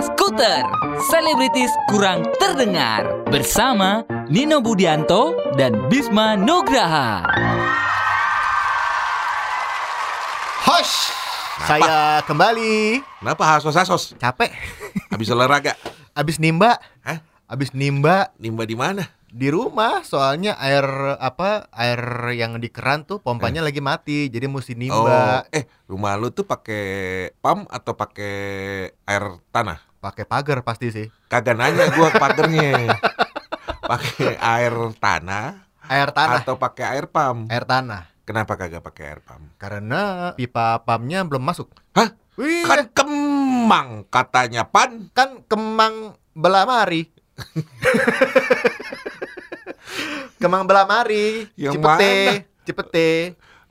Skuter Selebritis kurang terdengar Bersama Nino Budianto dan Bisma Nugraha Hosh, saya kembali. Kenapa hasos-hasos? Capek. Habis olahraga? Abis nimba. Hah? Abis nimba Nimba di mana? Di rumah. Soalnya air apa? Air yang di keran tuh pompanya lagi mati. Jadi mesti nimba. Oh, eh, rumah lu tuh pakai pam atau pakai air tanah? Pakai pagar pasti sih. Kagak nanya gua pagernya. pakai air tanah Air tanah. atau pakai air pam? Air tanah. Kenapa kagak pakai air pam? Karena pipa pamnya belum masuk. Hah? Wih, Kan kemang katanya pan. kan kemang belamari. Kemang belamari. Yang Cipete. mana? Cipete.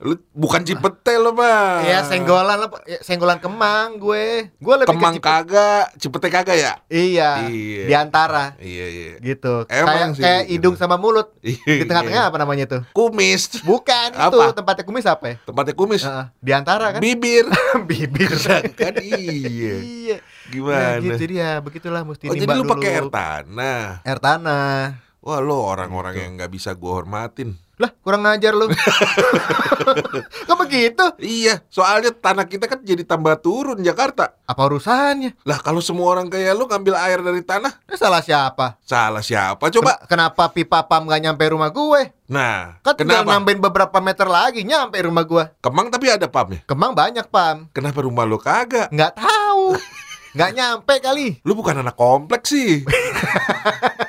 Lu bukan Cipete lo, Bang. Ya senggolan lah, ya, senggolan kemang gue. Gue lebih Kemang ke Cipete. kagak, Cipete kagak ya? Iya. Iya. Di antara Iya, iya. gitu. Emang kayak sih, kayak gitu. hidung sama mulut. Iya, Di tengah-tengah iya. apa namanya tuh? Kumis. Bukan itu Apa? tempatnya kumis apa ya? Tempatnya kumis. Heeh, di antara kan? Bibir. Bibir. kan iya. iya. Gimana? Nah, gitu, jadi ya begitulah mesti oh, jadi lu pakai air tanah. Air tanah. Wah, lo orang-orang Gitu. yang nggak bisa gua hormatin. Lah, kurang ngajar lu. Kok begitu? Iya, soalnya tanah kita kan jadi tambah turun Jakarta. Apa urusannya? Lah, kalau semua orang kayak lu ngambil air dari tanah, Eh, salah siapa? salah siapa? Coba. Ken- Kenapa pipa pam gak nyampe rumah gue? Nah, Kan kenapa? nambahin beberapa meter lagi nyampe rumah gue. Kemang tapi ada pamnya. Kemang banyak pam. Kenapa rumah lo kagak? Nggak tahu. Nggak nyampe kali. Lu bukan anak kompleks sih.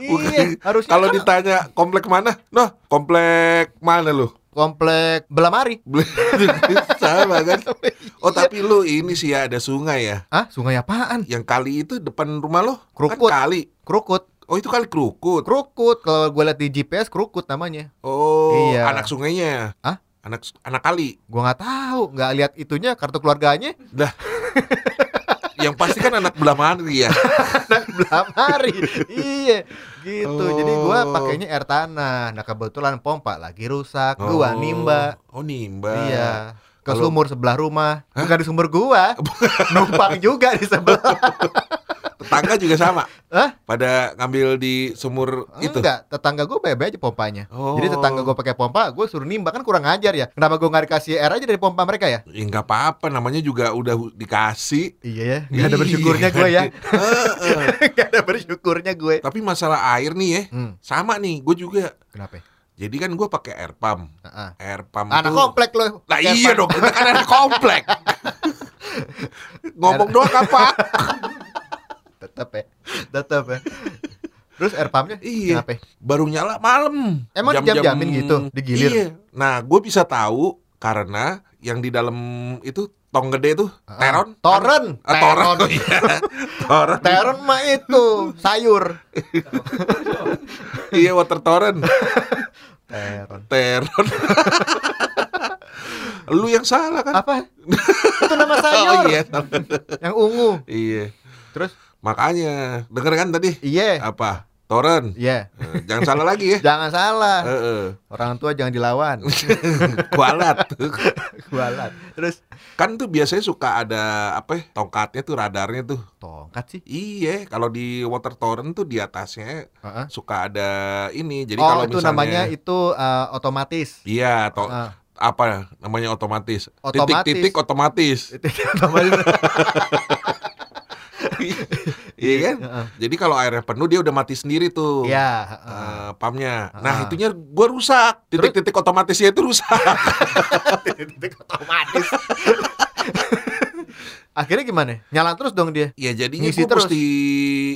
Iya, harusnya Kalau kan ditanya komplek mana? Noh, komplek mana lu? komplek Belamari. Sama kan? Oh, Iya. tapi lu ini sih ya ada sungai ya. Ah, sungai apaan? Yang kali itu depan rumah lo? Krukut. Kan kali. Krukut. Oh, itu kali Krukut. Krukut. Kalau gue lihat di GPS Krukut namanya. Oh, Iya. anak sungainya. Hah? Anak anak kali. Gua nggak tahu, nggak lihat itunya kartu keluarganya. Dah. Yang pasti kan anak belah mari ya. Belamari. iya, gitu. Jadi gua Oh. pakainya air tanah. Nah, kebetulan pompa lagi rusak. Gua nimba. Oh, nimba. Iya. Ke Kalau- sumur sebelah rumah. Bukan di sumur gua. Numpang juga di sebelah. Tetangga juga sama. Hah? Pada ngambil di sumur itu. Enggak, tetangga gue bebe aja pompanya. Oh. Jadi tetangga gue pakai pompa, gue suruh nimba kan kurang ajar ya. Kenapa gue nggak dikasih air aja dari pompa mereka ya? Ya nggak apa-apa, namanya juga udah dikasih. Iya ya, nggak ada bersyukurnya gue ya. Heeh. Nggak ada bersyukurnya gue. Tapi masalah air nih ya, Hmm, sama nih, gue juga. kenapa? Jadi kan gue pakai air pump. Heeh. Air pump Anak tuh- komplek loh. Lah iya dong, kita kan anak komplek. Ngomong doang apa? Tetap ya, tetap ya. Terus air pumpnya? Iya. Kenapa? Baru nyala malam. Emang dijam-jamin gitu, digilir? Iya. Nah, gue bisa tahu karena yang di dalam itu tong gede tuh Ah, teron. Toren. Ah, toron. Teron. Oh, iya. toron. Teron mah itu sayur. iya, water toren. Teron. Teron. Lu yang salah kan? Apa? itu nama Oh sayur. iya. Yang ungu. iya. Terus Makanya, denger kan tadi? iya. Apa? Toren. Iya. Eh, Jangan salah lagi ya. Jangan salah. Heeh. Orang tua jangan dilawan. Kualat. Kualat. Terus kan tuh biasanya suka ada apa ya, tongkatnya tuh radarnya tuh. tongkat sih. Iya, kalau di water torrent tuh di atasnya Heeh. suka ada ini. Jadi oh, kalau itu misalnya namanya itu uh, otomatis. Iya, Heeh. apa namanya otomatis. Otomatis. Titik-titik otomatis. Itu otomatis. Iya kan? Heeh. Jadi kalau airnya penuh dia udah mati sendiri tuh. Iya, heeh. eh, pumpnya. Nah Ah. itunya gua rusak. Titik-titik otomatisnya itu rusak. titik otomatis. Akhirnya gimana? Nyala terus dong dia. ya jadinya Ngisi terus? mesti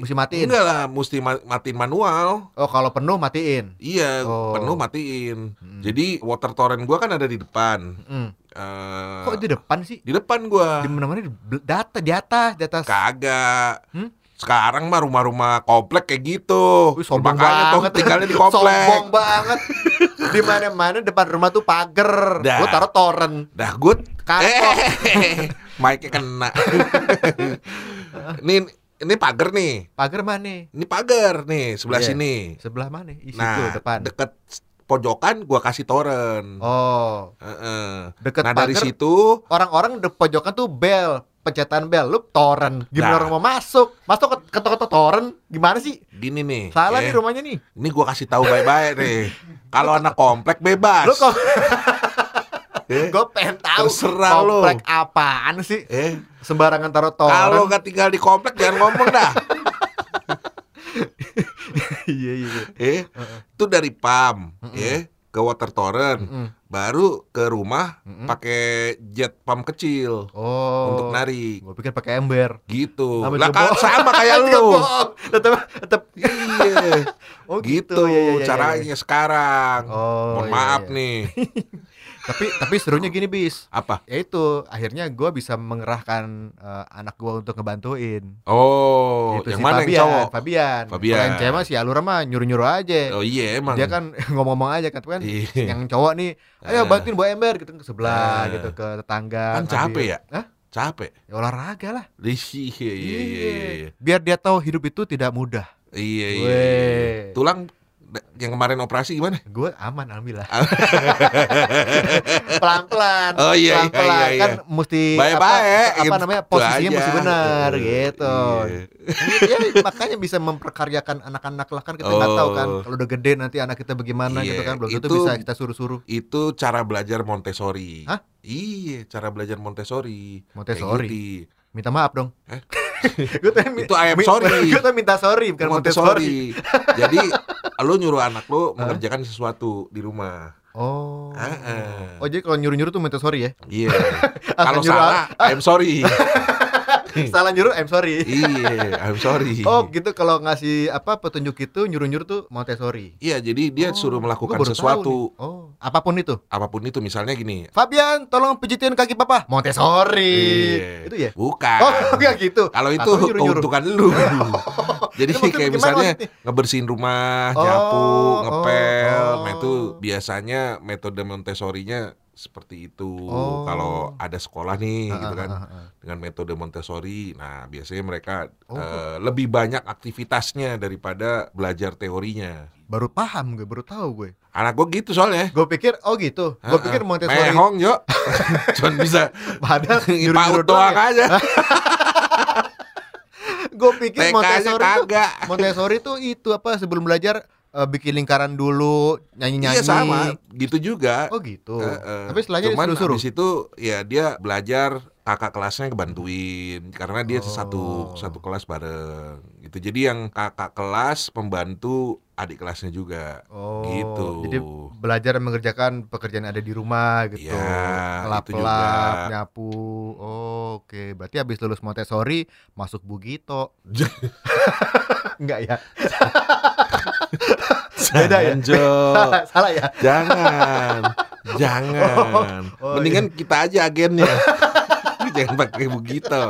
Mesti matiin? Enggak lah, mesti ma- matiin manual. Oh, kalau penuh matiin. Iya, Oh. penuh matiin. Hmm. Jadi water torrent gua kan ada di depan. Hmm. Eh, Kok di depan sih? di depan gua. Di mana-mana data di atas, di atas. Kagak. Hmm? Sekarang mah rumah-rumah komplek kayak gitu. Wih, sombong Makanya tuh banget. tinggalnya di komplek. Sombong banget. di mana-mana depan rumah tuh pagar. Gua taruh toren. Dah good. Kapok. Eh, mic-nya kena. ini ini pagar nih. Pagar mana? Ini pagar nih sebelah Iya. sini. Sebelah mana? Isi Nah, tuh depan. deket pojokan gua kasih toren. Oh, Heeh. deket Nah dari pagar. situ Orang-orang di pojokan tuh bel. Pencetan bel, lu torrent. Gimana Nah. orang mau masuk? Masuk ke ketok-ketok torrent, gimana sih? Gini nih. Salah ya. nih rumahnya nih. Ini gua kasih tahu baik-baik nih. Kalau anak komplek bebas. Lu kok Eh, gue pengen tahu Terserah komplek apaan sih? eh, Sembarangan taruh kalau torrent. nggak tinggal di komplek jangan ngomong dah. Iya iya. iya. Eh, itu dari pam, ya, ke water torrent, Mm-mm. Baru ke rumah Mm-mm. pakai jet pam kecil Oh. untuk narik. Gue pikir pakai ember. Gitu. Lah kan sama kayak lu. bohong. Tetep tetep iya. Oh gitu Iya, iya, iya, iya. caranya sekarang. Oh, Mohon iya, maaf iya. nih. Tapi tapi serunya gini bis. Apa? Ya itu akhirnya gue bisa mengerahkan eh, anak gue untuk ngebantuin. Oh, Itu yang si mana Fabian, yang cowok? Fabian. Fabian. Kalau yang cewek si Alura mah nyuruh-nyuruh aja. Oh iya emang. Dia kan ngomong-ngomong aja kan, kan Iya. yang cowok nih, ayo Ah. bantuin bawa ember gitu ke sebelah Ah. gitu ke tetangga. Kan capek ya? Hah? Capek. Ya olahraga lah. Iya iya iya iya. iya. Biar dia tahu hidup itu tidak mudah. Iya iya. Iya. Tulang yang kemarin operasi gimana? Gue aman alhamdulillah. Pelan-pelan. Oh, iya, iya, pelan-pelan. iya, iya. Kan mesti Baik-baik, apa, apa gitu namanya posisinya aja. mesti benar Eh, gitu. iya. ya, makanya bisa memperkaryakan anak-anak lah kan kita nggak tahu kan Oh. kalau udah gede nanti anak kita bagaimana Iya, gitu kan belum tentu itu- bisa kita suruh-suruh Itu cara belajar Montessori. Hah? Iya, cara belajar Montessori. Montessori? Kayak gitu. Minta maaf dong Eh? gue tuh Itu I am sorry. gue tuh minta sorry bukan Montessori, Jadi lu nyuruh anak lu mengerjakan sesuatu di rumah. oh Ah, ah. oh jadi kalau nyuruh-nyuruh tuh Montessori ya Iya. Ah, Kalau salah, I'm sorry. salah nyuruh I'm sorry iya, I'm sorry. oh gitu kalau ngasih apa petunjuk itu nyuruh-nyuruh tuh Montessori Iya, jadi dia Oh, suruh melakukan sesuatu. oh apa pun itu Apa pun itu, misalnya gini. Fabian tolong pijitin kaki papa Montessori Iya. itu ya Bukan. oh enggak gitu Kalau itu Aku nyuruh-nyuruh. keuntungan lu. Jadi Itu maksudnya kayak misalnya ngebersihin rumah, Oh, nyapu, oh, ngepel. oh. Nah itu biasanya metode Montessori-nya seperti itu. Oh. Kalau ada sekolah nih Ah, gitu kan ah, ah. dengan metode Montessori. Nah, biasanya mereka Oh. eh, lebih banyak aktivitasnya daripada belajar teorinya. baru paham gue baru tahu gue Anak gue gitu soalnya. gue pikir oh gitu gue pikir. Montessori Mehong, Jo. Cuman bisa padahal paut doang ya. aja. gue pikir Montessori tuh. Montessori tuh itu apa sebelum belajar eh, bikin lingkaran dulu nyanyi-nyanyi Iya sama, gitu juga. oh gitu Heeh. tapi setelahnya Cuman disuruh-suruh habis itu ya dia belajar kakak kelasnya kebantuin karena dia Oh. satu satu kelas bareng gitu. Jadi yang kakak kelas membantu adik kelasnya juga. Oh, Gitu. jadi belajar mengerjakan pekerjaan ada di rumah gitu. Itu juga. Lap-lap, nyapu. Oh, Oke, berarti habis lulus Montessori masuk Bugito. Enggak ya? Beda ya? Jo. salah, ya? Jangan. Jangan. Oh, oh, Mendingan kita aja agennya. Jangan pakai begitu.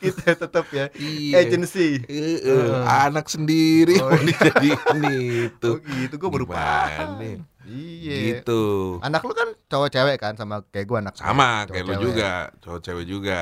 Kita tetap ya Iya. agency. Eh, eh, Heeh. anak sendiri Oh, mau dijadiin itu. Oh gitu, gue baru paham. Iya. Gitu. Anak lu kan cowok cewek kan sama kayak gue anak Sama cowok kayak lu juga, cowok cewek juga.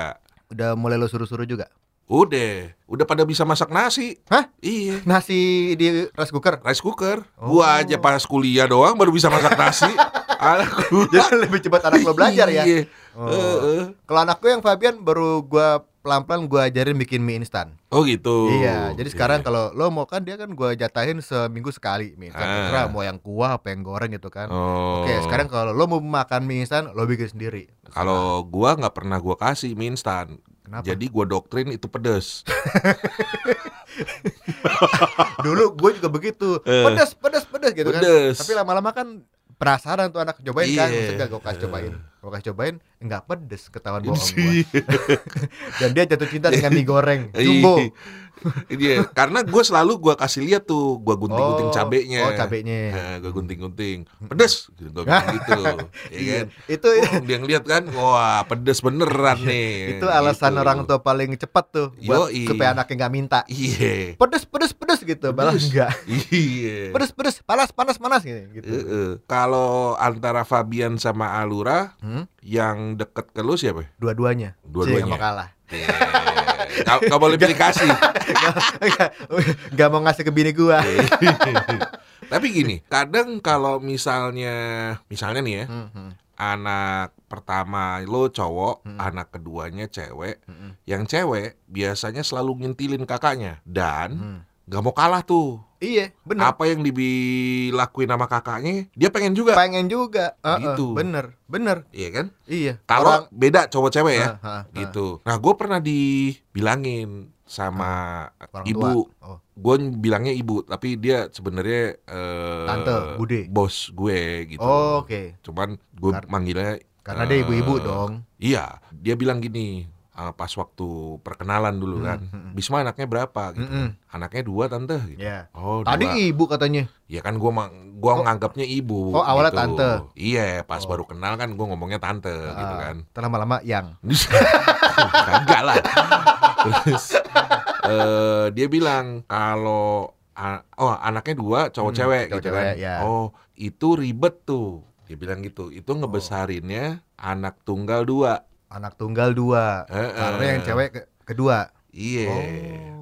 Udah mulai lu suruh-suruh juga. Udah, udah pada bisa masak nasi. Hah? Iya. Nasi di rice cooker. Rice cooker. Oh. Gua aja pas kuliah doang baru bisa masak nasi. Anak gua. Jadi lebih cepat anak lo belajar ya. Iya. Oh. Eh, eh. Kalau anak gue yang Fabian baru gua pelan-pelan gua ajarin bikin mie instan. Oh gitu. Iya, jadi sekarang Iya. kalau lo mau kan dia kan gua jatahin seminggu sekali mie instan. Ah. Terserah mau yang kuah apa yang goreng gitu kan. Oh. Oke, sekarang kalau lo mau makan mie instan, lo bikin sendiri. kalau gua nggak pernah gua kasih mie instan. Kenapa? Jadi gua doktrin itu pedes. Dulu gue juga begitu. Eh. Pedas, pedas, pedas gitu Pedes. kan. Tapi lama-lama kan penasaran tuh anak cobain kan. Iya. Maksudnya gue kasih cobain. Gue kasih cobain, enggak pedes ketahuan bohong gue. Dan dia jatuh cinta dengan mie goreng. Jumbo. Iya, karena gue selalu gue kasih lihat tuh, gue gunting-gunting Oh, cabenya. oh, cabenya. gue gunting-gunting, pedes, gitu, gue bilang gitu, ya Iya. kan? Itu Oh, dia ngeliat kan, wah pedes beneran nih. itu alasan gitu. orang tua paling cepat tuh buat Yoi. supaya anaknya nggak minta. Iya, Pedes, pedes, pedes gitu. Malah Pedes. enggak. iya. Pedes, pedes, panas, panas, panas gitu. gitu. Heeh. Kalau antara Fabian sama Alura, Hmm? yang deket ke lu siapa? Dua-duanya. Dua-duanya. Mau kalah. Iya. Gak, gak boleh pilih kasih. Nggak- Nggak mau ngasih ke bini gua. Tapi gini, kadang kalau misalnya, misalnya nih ya, Hmm, hmm. anak pertama lo cowok, Mm-mm. anak keduanya cewek. Mm-mm. Yang cewek biasanya selalu ngintilin kakaknya dan Hmm. nggak mau kalah tuh. Iya, bener. Apa yang dilakuin sama kakaknya, dia pengen juga. Pengen juga. Heeh, Gitu. Bener, bener. Iya kan? Iya. Kalau beda cowok cewek ya, ah, ah. gitu. Nah, gue pernah dibilangin sama Orang ibu, tua. Oh. gue bilangnya ibu, tapi dia sebenarnya eh, Tante, bude. bos gue gitu. Oh, Oke. Cuman gue manggilnya Karena dia eh, ibu-ibu dong. Iya, dia bilang gini eh, pas waktu perkenalan dulu kan, Hmm, hmm, hmm. Bisma anaknya berapa gitu. Mm-mm. Anaknya dua tante gitu. Ya. Oh, Tadi dua. ibu katanya. Ya kan gua mang- gua Oh. nganggapnya ibu. Oh, awalnya gitu. tante. Iya, pas Oh. baru kenal kan gua ngomongnya tante gitu Ah, kan. lama-lama yang. Kagak lah. Terus eh, dia bilang kalau a- oh anaknya dua cowok Hmm, cewek cowok gitu cewek, kan. ya. Oh, itu ribet tuh. Dia bilang gitu. Itu ngebesarinnya anak tunggal dua. Anak tunggal dua. Eh, Karena eh. yang cewek ke- kedua. Iya. Oh.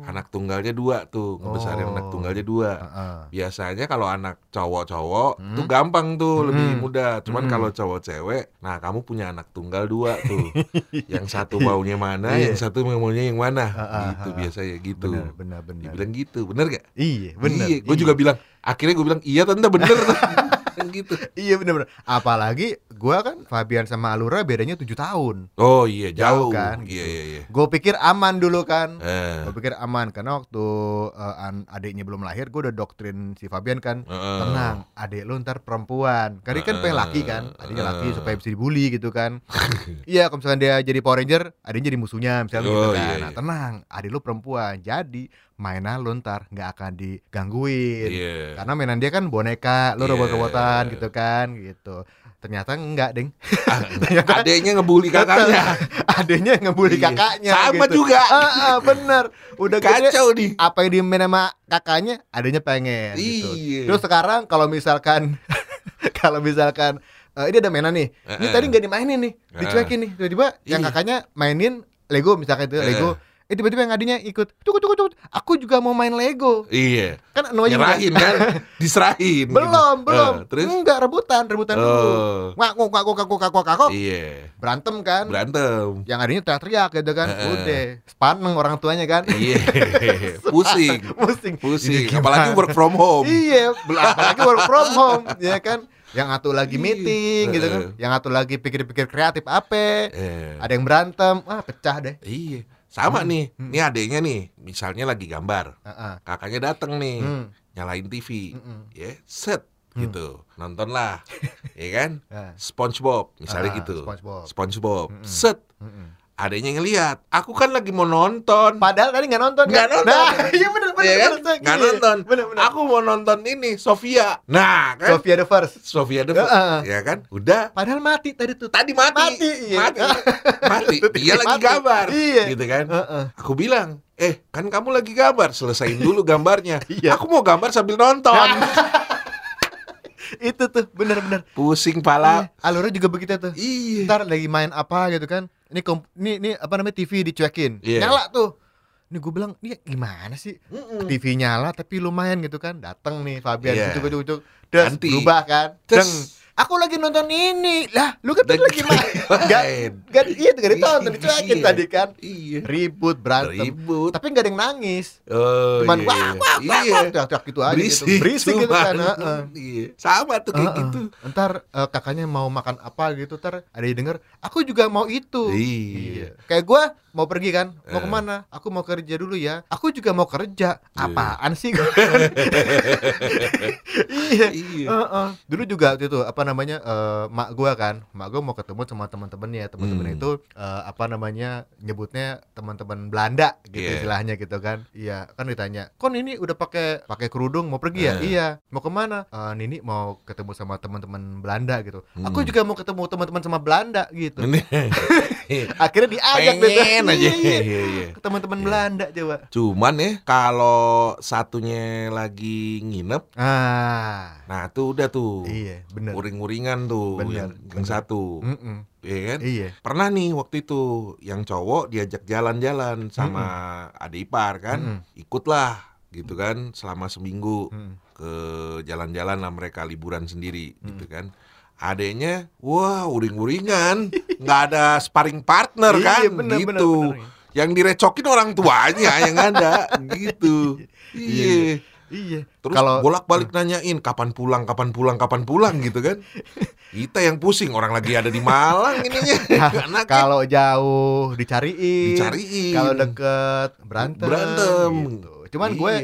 Anak tunggalnya dua tuh, ngebesarin Oh. anak tunggalnya dua. Heeh. Biasanya kalau anak cowok-cowok Hmm. tuh gampang tuh lebih Hmm. mudah. Cuman Hmm. kalau cowok cewek, nah kamu punya anak tunggal dua tuh. yang satu maunya mana, Iya. yang satu maunya yang mana. Ah, ah, gitu ah. biasanya gitu. Bener, bener, bener. Dibilang gitu, bener gak? Iya, bener. Iya, gue juga bilang. Akhirnya gue bilang iya tante bener. Yang gitu. Iya bener bener. Apalagi gua kan Fabian sama Alura bedanya 7 tahun. Oh iya jauh. Jauh kan, Iya gitu. iya iya. Gue pikir aman dulu kan. Eh, Gue pikir aman karena waktu eh, an- adiknya belum lahir, gue udah doktrin si Fabian kan. eh, Tenang, adik lu ntar perempuan. Karena dia kan pengen laki kan, adiknya laki Eh. supaya bisa dibully gitu kan. Iya, kalau misalkan dia jadi Power Ranger, adiknya jadi musuhnya misalnya gitu Oh, kan. iya, Nah, iya. tenang, adik lu perempuan. Jadi mainan lu ntar nggak akan digangguin. Iya. Karena mainan dia kan boneka, lu Iya. robot-robotan gitu kan, gitu. Ternyata enggak, Deng. Ah, Adeknya ngebully kakaknya. Adiknya yang ngebully Iya. kakaknya Sama gitu. juga. Ah, ah, bener. Udah gede Kacau nih. apa yang dimain sama kakaknya adanya pengen gitu. Iya. Terus sekarang kalau misalkan kalau misalkan eh, ini ada mainan nih. Ini Eh, tadi eh. nggak dimainin nih, dicuekin nih. Tiba-tiba yang Iya. kakaknya mainin Lego misalkan itu Eh. Lego. Eh tiba-tiba yang adanya ikut. Cukup cukup cukup. Aku juga mau main Lego. Iya. Kan annoying kan? Nyerahin kan, diserahin. Belum, gitu. belum. Eh, terus Enggak rebutan, rebutan dulu. oh, Ngaku ngaku ngaku ngaku ngaku. iya. Berantem kan. Berantem. yang adanya teriak-teriak gitu kan. Eh. Udah, sepaneng orang tuanya kan. Iya. Pusing. Pusing. Pusing. Apalagi work from home. Iya, apalagi work from home, ya kan. Yang satu lagi Iya. meeting gitu kan. Yang satu lagi pikir-pikir kreatif apa. Eh, Ada yang berantem, ah pecah deh. Iya. Sama Hmm. nih. Hmm. Ini adeknya nih, misalnya lagi gambar. Heeh. Kakaknya dateng nih, Hmm. nyalain TV. Mm-mm. Ya, set Hmm. gitu. Nontonlah. ya kan? Ah, SpongeBob misalnya ah, gitu. SpongeBob. SpongeBob. Mm-mm. Set. Mm-mm. Adanya ngelihat, aku kan lagi mau nonton. Padahal tadi nggak nonton. Nggak kan? nonton. Nah, iya bener bener. Iya kan? Nggak nonton. Bener bener. Aku mau nonton ini Sofia. Nah, kan Sofia the first. Sofia the Heeh. ya kan? Udah Padahal mati tadi tuh. tadi mati. Mati, iya. Mati. Mati. Dia lagi Mati. gambar. Iya. Gitu kan? Heeh. Aku bilang, "Eh, kan kamu lagi gambar, selesain dulu gambarnya." Iya. Aku mau gambar sambil nonton. Itu tuh bener-bener. Pusing pala. Iya, Alurnya juga begitu tuh. Iya. ntar lagi main apa gitu kan ini kom ini, ini apa namanya TV dicuekin Iya. nyala tuh ini gue bilang ini gimana sih Mm-mm. TV nyala tapi lumayan gitu kan dateng nih Fabian cucuk cucuk Des, Ganti. berubah kan Terus- Deng. Aku lagi nonton ini lah lu kan tadi lagi main Gak, iya tuh gak ditonton dicuekin Iya. tadi kan Iya. ribut berantem Ribut. tapi gak ada yang nangis Oh, cuman iya. wah wah wah Iya. teriak-teriak gitu aja Berisik, gitu berisik gitu kan heeh. Iya. Sama tuh kayak Heeh. gitu. Ntar eh, kakaknya mau makan apa gitu, ntar ada yang denger, aku juga mau itu. Iya. Kayak gua mau pergi kan, mau Eh. ke mana? Aku mau kerja dulu ya. Aku juga mau kerja. Iya. Apaan sih? iya. Iya. Heeh. Dulu juga waktu itu apa namanya eh, mak gua kan, mak gua mau ketemu sama teman-temannya, teman-temannya Hmm. itu eh, apa namanya nyebutnya teman-teman Belanda gitu Iya. istilahnya gitu kan. Iya, kan ditanya, "Kon ini udah pakai pakai kerudung mau pergi ya?" Eh. Iya. Mau ke mana? "Eh, Nini mau ketemu sama teman-teman Belanda gitu. Hmm. Aku juga mau ketemu teman-teman sama Belanda gitu. Akhirnya diajak pengen aja. Iya, iya. Iya, teman-teman Iya. Belanda coba. Cuman ya kalau satunya lagi nginep, Ah. nah tuh udah tuh. Iya, bener. Uring-uringan tuh Bener, yang, yang bener. satu. Mm-mm. Iya kan? Iya. Pernah nih waktu itu yang cowok diajak jalan-jalan sama adik ipar kan. Mm-mm. Ikutlah gitu kan selama seminggu Mm. ke jalan-jalan lah mereka liburan sendiri Hmm. gitu kan. adeknya wah uring-uringan nggak ada sparring partner Iya, kan bener, bener, gitu bener. yang direcokin orang tuanya yang ada gitu Iya, iya. Iya. terus Kalau- bolak-balik nanyain kapan pulang kapan pulang kapan pulang? gitu kan. Kita yang pusing orang lagi ada di Malang ininya. Anaknya Kalau jauh dicariin, dicariin. Kalau deket berantem. berantem. gitu. Cuman gue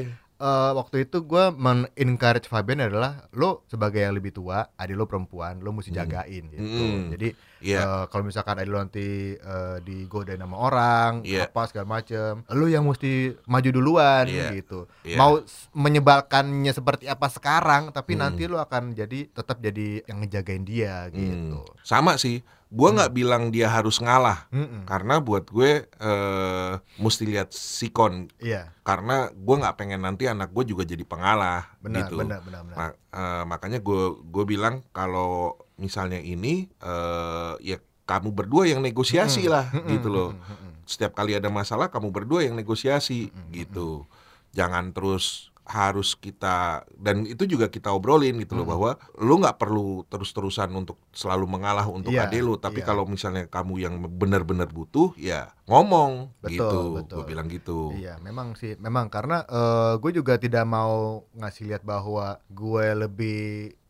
Eh, waktu itu gue men-encourage Fabian adalah lo sebagai yang lebih tua, adik lo perempuan, lo mesti Hmm. jagain gitu. Hmm. Jadi Iya. eh, kalau misalkan adik lo nanti eh, digodain sama orang, Iya. apa segala macem, lo yang mesti maju duluan Iya. gitu. Iya. Mau menyebalkannya seperti apa sekarang, tapi Hmm. nanti lo akan jadi tetap jadi yang ngejagain dia Hmm. gitu. sama sih gua nggak bilang dia harus ngalah Mm-mm. karena buat gue eh mesti lihat sikon Iya, karena gua nggak pengen nanti anak gue juga jadi pengalah benar, gitu benar, benar, benar. Ma- eh, makanya gue gue bilang kalau misalnya ini eh ya kamu berdua yang negosiasi lah Mm-mm. gitu loh. Mm-mm. setiap kali ada masalah kamu berdua yang negosiasi Mm-mm. gitu jangan terus harus kita dan itu juga kita obrolin gitu loh Mm. bahwa lu nggak perlu terus-terusan untuk selalu mengalah untuk Iya, adik lu tapi iya. kalau misalnya kamu yang benar-benar butuh ya ngomong Betul, gitu betul. gue bilang gitu Iya, memang sih, memang karena eh, gue juga tidak mau ngasih lihat bahwa gue lebih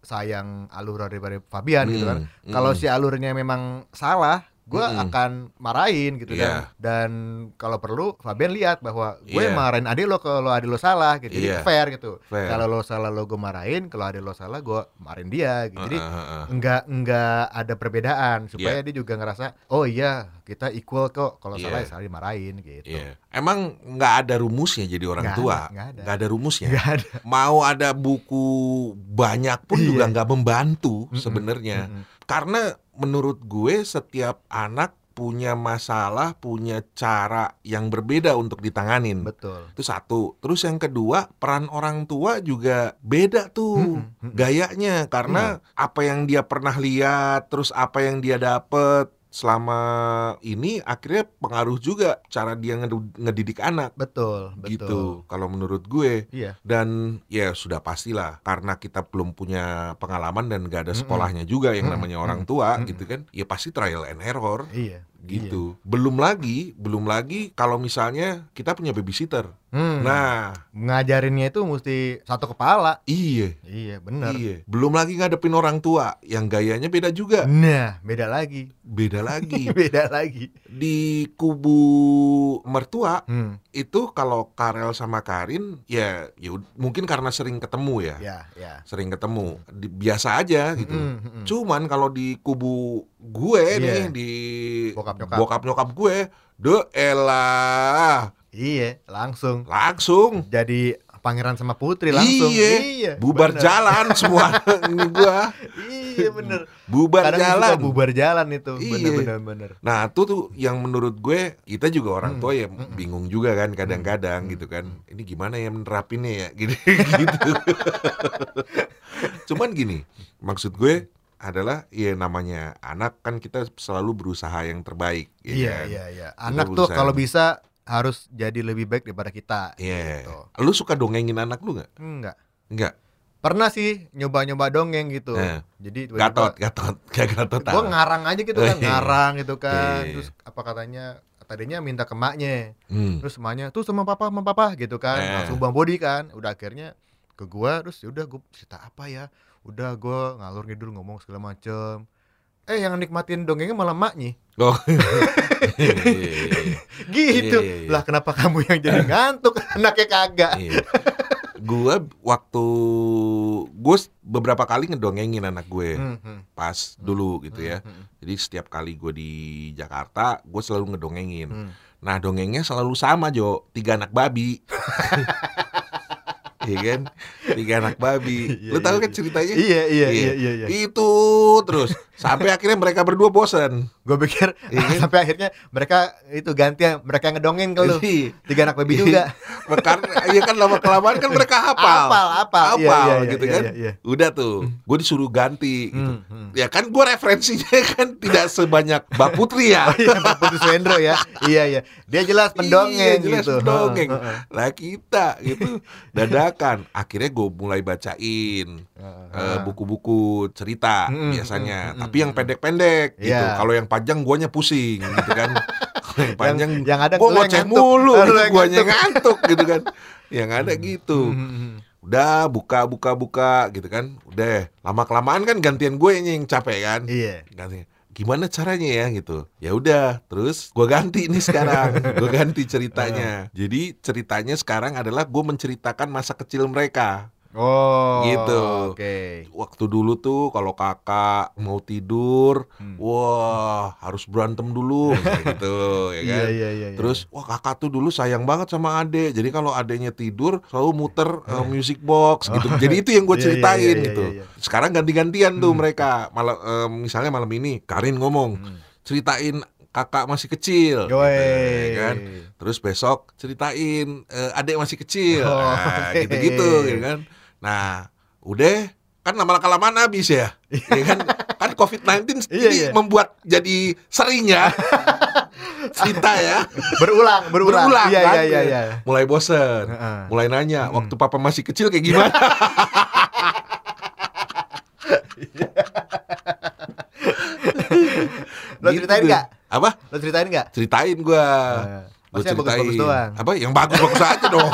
sayang alur daripada Fabian gitu kan. Hmm, Kalau hmm. si alurnya memang salah, gue Mm-mm. akan marahin gitu Iya. dan dan kalau perlu Fabian lihat bahwa gue Iya. marahin adik lo kalau adik lo salah gitu. Jadi Iya. fair gitu. Kalau lo salah lo gue marahin, kalau adik lo salah gue marahin dia gitu. Jadi Heeh, heeh. enggak enggak ada perbedaan supaya dia juga ngerasa oh iya kita equal kok kalau Iya. salah ya salah dimarahin gitu. Iya. Emang nggak ada rumusnya jadi orang Nggak tua. ada, nggak ada. Ada rumusnya. Nggak ada. Mau ada buku banyak pun Iya. juga nggak membantu Mm-mm, sebenarnya. mm-mm. Karena menurut gue setiap anak punya masalah, punya cara yang berbeda untuk ditanganin. Betul. Itu satu. Terus yang kedua, peran orang tua juga beda tuh Mm-mm, mm-mm. gayanya karena apa yang dia pernah lihat, terus apa yang dia dapet selama ini akhirnya pengaruh juga cara dia ngedidik anak Betul, betul. gitu. Kalau menurut gue Iya. dan ya sudah pastilah karena kita belum punya pengalaman dan gak ada sekolahnya juga yang namanya orang tua gitu kan. Ya pasti trial and error Iya. Gitu. Belum lagi, belum lagi kalau misalnya kita punya babysitter. Hmm. Nah, ngajarinnya itu mesti satu kepala. iya. Iya, benar. Iya. Belum lagi ngadepin orang tua yang gayanya beda juga. Nah, beda lagi. Beda lagi. beda lagi. Di kubu mertua Hmm. Itu kalau Karel sama Karin ya, ya mungkin karena sering ketemu ya. Ya, ya. Sering ketemu. Di- biasa aja gitu. Mm, mm, mm. Cuman kalau di kubu gue Iya. nih di Bokap-nyokap. bokap nyokap gue, de elah Iya, langsung langsung jadi pangeran sama putri langsung. Iya. bubar bener. jalan semua ini gua Iya, bener. bubar Kadang jalan. bubar jalan itu. Iya. Bener, bener, bener. Nah, itu tuh yang menurut gue kita juga orang Hmm, tua ya hmm, bingung juga kan kadang-kadang Hmm, gitu kan. hmm. Ini gimana ya menerapinnya ya gitu. gitu. Cuman gini, maksud gue adalah ya namanya anak kan kita selalu berusaha yang terbaik ya Iya, kan? iya, iya. Anak tuh kalau bisa harus jadi lebih baik daripada kita. Iya. Gitu. Lu suka dongengin anak lu nggak? Enggak. Enggak. Pernah sih nyoba-nyoba dongeng gitu. Eh. Jadi tiba-tiba Gatot, gatot, kayak gatot. gue ngarang aja gitu kan, Iya. ngarang gitu kan. Iya. Terus apa katanya? Tadinya minta ke maknya. Hmm. Terus emaknya tuh sama papa sama papa gitu kan. Eh. Langsung bang body kan. Udah akhirnya ke gua terus udah gue cerita apa ya? Udah gua ngalur ngidul ngomong segala macem. Eh yang nikmatin dongengnya malah maknya. Oh. Gitu. Iya, iya, iya. Lah kenapa kamu yang jadi ngantuk? Anaknya kagak. Gue waktu gue beberapa kali ngedongengin anak gue Hmm, hmm, pas dulu gitu ya. hmm, Jadi setiap kali gue di Jakarta, gue selalu ngedongengin. hmm. Nah dongengnya selalu sama Jo, tiga anak babi. Iya kan, tiga anak babi. Lu tahu kan ceritanya? Iya. iya iya. iya. Itu terus Sampai akhirnya mereka berdua bosan. Gue pikir Iya kan? sampai akhirnya mereka itu ganti yang mereka ngedongin ke lu. Iya. Tiga anak baby juga. Karena ya kan lama kelamaan kan mereka hafal. Apal. Iya, Hafal iya, iya, gitu iya, kan. iya, iya. Udah tuh, gue disuruh ganti gitu. Hmm, hmm. Ya kan gue referensinya kan tidak sebanyak Mbak Putri ya. Oh iya, Pak Putus Wendro ya. Iya, iya. Dia jelas pendongeng Iya, jelas gitu. pendongeng. Lah kita gitu dadakan. Akhirnya gue mulai bacain eh, buku-buku cerita Mm-mm, biasanya. mm-mm, Tapi yang mm-mm. pendek-pendek gitu. Iya. Kalau yang panjang guanya pusing gitu kan. Yang panjang yang, yang ada gua ngoceh mulu Lu gitu, yang guanya ngantuk. ngantuk gitu kan. Yang ada gitu. Hmm, hmm, hmm. Udah buka buka buka gitu kan. Udah lama kelamaan kan gantian gue yang capek kan. Iya. Ganti. Gimana caranya ya gitu? Ya udah, terus gua ganti nih sekarang. Gua ganti ceritanya. Jadi ceritanya sekarang adalah gue menceritakan masa kecil mereka. Oh. Gitu. Oke. Waktu dulu tuh kalau kakak mau tidur, Hmm. wah harus berantem dulu gitu, ya Iya, kan? iya, iya. iya. Terus wah kakak tuh dulu sayang banget sama adek. Jadi kalau adeknya tidur selalu muter uh, music box gitu. Jadi itu yang gue Iya, iya, ceritain iya, iya, gitu. iya, iya. Sekarang ganti-gantian tuh Hmm. mereka. Malam eh, misalnya malam ini Karin ngomong Hmm. ceritain kakak masih kecil, gitu, Yoi. ya kan? Terus besok ceritain eh, adek masih kecil, Oh, nah, gitu-gitu, gitu kan? Nah, udah kan lama kelamaan habis ya, ya kan? Kan COVID-19 Iya, ini iya. membuat jadi sering ya cerita ya, Berulang, berulang. Berulang, Iya, kan? iya, iya, iya. mulai bosen, Heeh. mulai nanya Hmm. waktu papa masih kecil kayak gimana? Lo Gitu ceritain tuh. nggak? Apa? Lo ceritain nggak? Ceritain gua. Eh, Gua Maksudnya bagus-bagus doang. Apa? Yang bagus-bagus aja dong.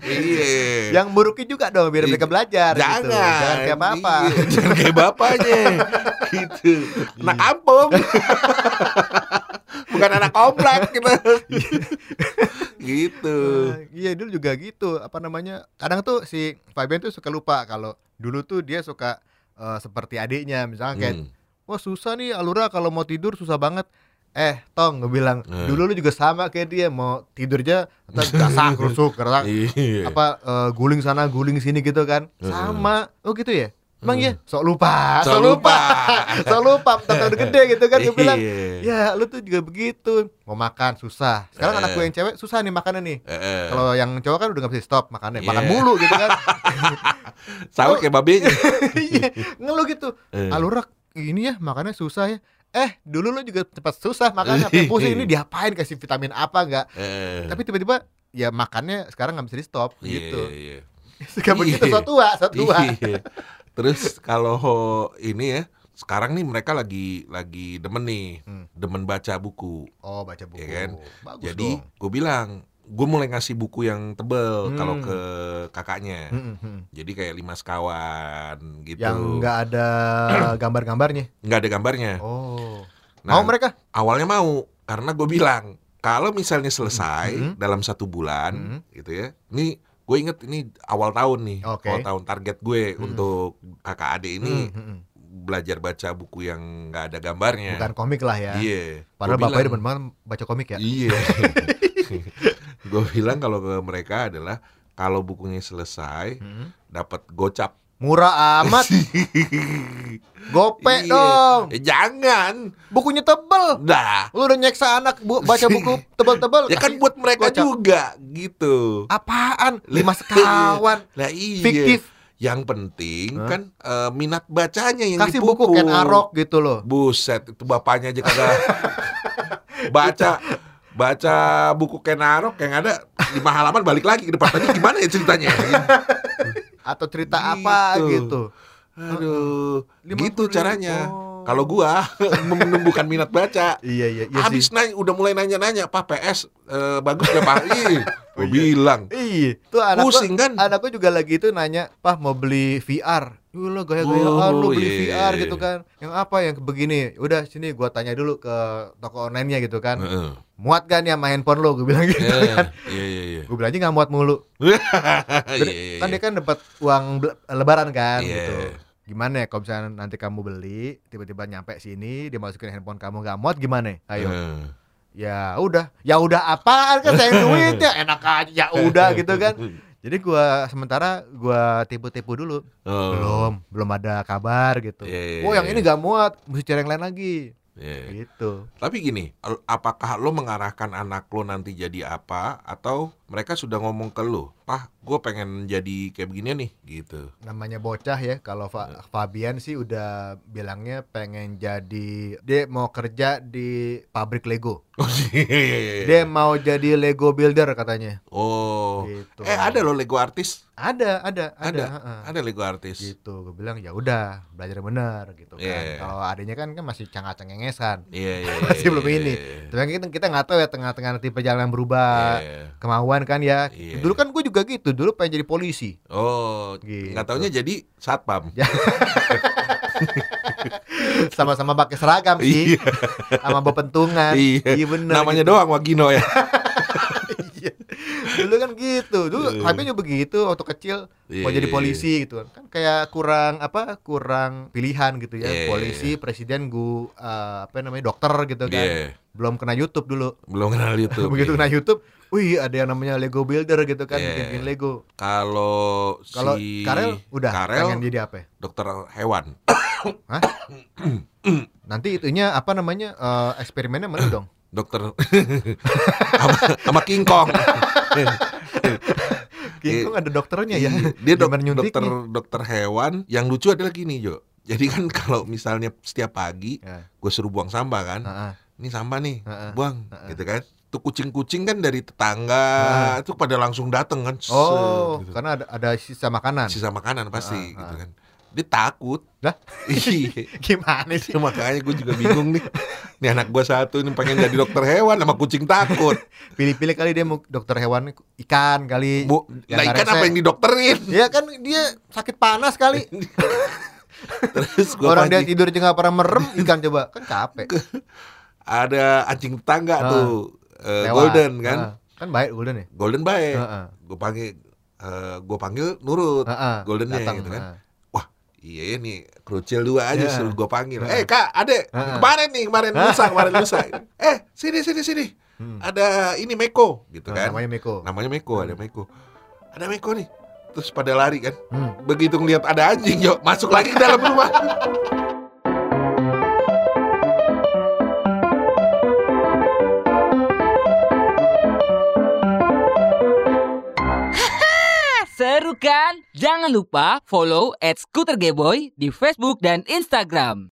Iya. Yang buruknya juga dong biar Iya. mereka belajar Jangan. gitu. Jangan kayak apa Iya, Jangan kayak bapaknya. gitu. Anak kampung. Bukan anak komplek gitu. gitu. iya dulu juga gitu. Apa namanya? Kadang tuh si Fabian tuh suka lupa kalau dulu tuh dia suka eh, seperti adiknya misalnya kayak Hmm. wah susah nih Alura kalau mau tidur susah banget. Eh, Tong gue bilang, Eh. dulu lu juga sama kayak dia mau tidur aja entar gasak rusuk gerak Iya. apa eh, guling sana guling sini gitu kan. Eh. Sama. Oh gitu ya? Emang Eh. ya? Sok lupa, Sok sok lupa. sok lupa, tante udah gede gitu kan gue bilang. Iya. Ya, lu tuh juga begitu. Mau makan susah. Sekarang Eh. anak gue yang cewek susah nih makannya nih. Eh, Kalau yang cowok kan udah gak bisa stop makannya, makan Iya. mulu gitu kan. sama kayak. Iya, ngeluh gitu. Alurak ini ya makannya susah ya. Eh, dulu lu juga cepat susah makannya sampai pusing ini diapain kasih vitamin apa enggak? Eh. Tapi tiba-tiba ya makannya sekarang nggak bisa di stop Iya, gitu. iya. Suka begitu Iya. so tua, so tua. Iya. Terus kalau ini ya, sekarang nih mereka lagi lagi demen nih, Hmm. demen baca buku. Oh, baca buku. Iya kan? Bagus Jadi gue bilang, gue mulai ngasih buku yang tebel Hmm. kalau ke kakaknya. Hmm, hmm, hmm. Jadi kayak lima sekawan gitu. Yang nggak ada gambar-gambarnya. Nggak ada gambarnya. Oh. Nah, Mau mereka? awalnya mau karena gue bilang kalau misalnya selesai Hmm. dalam satu bulan Hmm. gitu ya. Ini gue inget ini awal tahun nih, Oke. awal tahun target gue Hmm. untuk kakak adik ini Hmm, hmm, hmm. belajar baca buku yang nggak ada gambarnya. Bukan komik lah ya. Iya. Padahal Gua bapaknya demen banget baca komik ya. Iya. gue bilang kalau ke mereka adalah kalau bukunya selesai Hmm. dapat gocap. Murah amat, gope Iya. dong. Eh, jangan. Bukunya tebel. Dah. Lu udah nyeksa anak bu baca buku tebel-tebel. Ya kan buat mereka gocap. juga gitu. Apaan? Lima sekawan. Lah iya. Fiktif. Yang penting Hah? kan eh, minat bacanya yang Kasih buku dipupuk. Ken Arok gitu loh. Buset, itu bapaknya aja kagak baca baca buku Ken Arok yang ada lima halaman balik lagi ke depan tadi gimana ya ceritanya? Atau cerita apa Gitu. gitu. Aduh, gitu caranya. ribu. Kalau gua menumbuhkan minat baca. Iya iya iya Habis sih. nanya, udah mulai nanya-nanya, Pak PS eh, bagus gak Pak? Ih, Oh, gua iya. bilang. Iya, tuh anak Pusing kan? anakku juga lagi itu nanya, "Pah, mau beli VR." Yuh lo gaya-gayaan lu Oh, beli iya. VR gitu kan. Yang apa yang begini? Udah sini gua tanya dulu ke toko online-nya gitu kan. Heeh. Muat kan ya main handphone lo? Gue bilang gitu Iya, kan. iya, iya, iya. Gue bilang aja nggak muat mulu. Iya, Jadi, iya, kan iya. dia kan dapat uang lebaran kan Iya. gitu. Gimana ya kalau misalnya nanti kamu beli, tiba-tiba nyampe sini, dia masukin handphone kamu nggak muat gimana? Ayo. Heeh. Ya udah, ya udah apaan kan saya duitnya enak aja ya udah gitu kan. Jadi gua sementara gua tipu-tipu dulu. Oh. Belum, belum ada kabar gitu. Iya, iya, oh, yang iya. ini gak muat, mesti cari yang lain lagi. Iya. Gitu. Tapi gini, apakah lo mengarahkan anak lo nanti jadi apa atau mereka sudah ngomong ke lo, "Pah, gue pengen jadi kayak begini nih." gitu. Namanya bocah ya. Kalau Fa- Fabian sih udah bilangnya pengen jadi dia mau kerja di pabrik Lego. Oh, iya. Dia mau jadi Lego builder katanya. Oh. Gitu. Eh, ada lo Lego artis? Ada, ada, ada. Ada. Ada Lego artis. Gitu. Gue bilang ya udah, belajar bener gitu kan. Iya. Kalau adanya kan kan masih cengah-cengengesan. Iya, iya. Masih iya, belum iya, ini. iya. Tapi kan kita kita nggak tahu ya tengah-tengah nanti perjalanan berubah, Iya. kemauan kan ya. Iya. Dulu kan gue juga gitu, dulu pengen jadi polisi. Oh, Gitu. nggak taunya jadi satpam. Sama-sama pakai seragam sih, Iya. sama bepentungan. Iya. bener. Namanya gitu. doang Wagino ya. Iya. Dulu kan gitu. Dulu Iya. Fabian juga begitu waktu kecil mau Iya, jadi iya, polisi gitu kan. Kan kayak kurang apa? Kurang pilihan gitu ya. Iya, polisi, presiden, gu eh, apa namanya? dokter gitu kan. Iya. Belum kena YouTube dulu. Belum kenal YouTube. Begitu iya. kena YouTube, wih ada yang namanya Lego Builder gitu kan, Iya. bikin Lego. Kalau Kalau si Karel udah Karel pengen jadi apa? ya? dokter hewan. Nanti itunya apa namanya? eh, eksperimennya mana dong? Dokter sama, King Kong. King Kong ada dokternya ya. Iya, Dia dok- dokter dokter hewan. Yang lucu adalah gini, Jo. Jadi kan kalau misalnya setiap pagi Ya. gue suruh buang sampah kan. Heeh. Ini sampah nih, Heeh. buang Heeh. gitu kan. Tuh kucing-kucing kan dari tetangga itu pada langsung dateng kan. Oh, gitu. karena ada ada sisa makanan. sisa makanan pasti Heeh, gitu kan. Dia takut. Lah? Iya. Gimana sih? Makanya gue juga bingung nih. Nih anak gue satu ini pengen jadi dokter hewan sama kucing takut. Pilih-pilih kali dia mau dokter hewan ikan kali. Bu, lah ikan rese. apa yang didokterin? Ya kan dia sakit panas kali. Terus gue Orang dia tidur juga pernah merem ikan coba kan capek. Ada anjing tetangga Heeh. tuh eh, Lewat. golden kan. Heeh. Kan baik golden ya. Golden baik. Heeh. Gue panggil eh, gue panggil nurut. Heeh. Goldennya Datang, gitu kan. heeh. Iya nih, kerucil dua aja Iya. suruh gue panggil. Heeh. Eh kak, adek, Heeh. kemarin nih, kemarin lusa, kemarin lusa. Eh sini sini sini, Hmm. ada ini Meko, gitu kan. namanya Meko. Namanya Meko, ada Meko. Ada Meko nih. Terus pada lari kan. Hmm. Begitu ngeliat ada anjing, yuk masuk lagi ke dalam rumah. Seru kan? Jangan lupa follow at Scooter Gayboy di Facebook dan Instagram.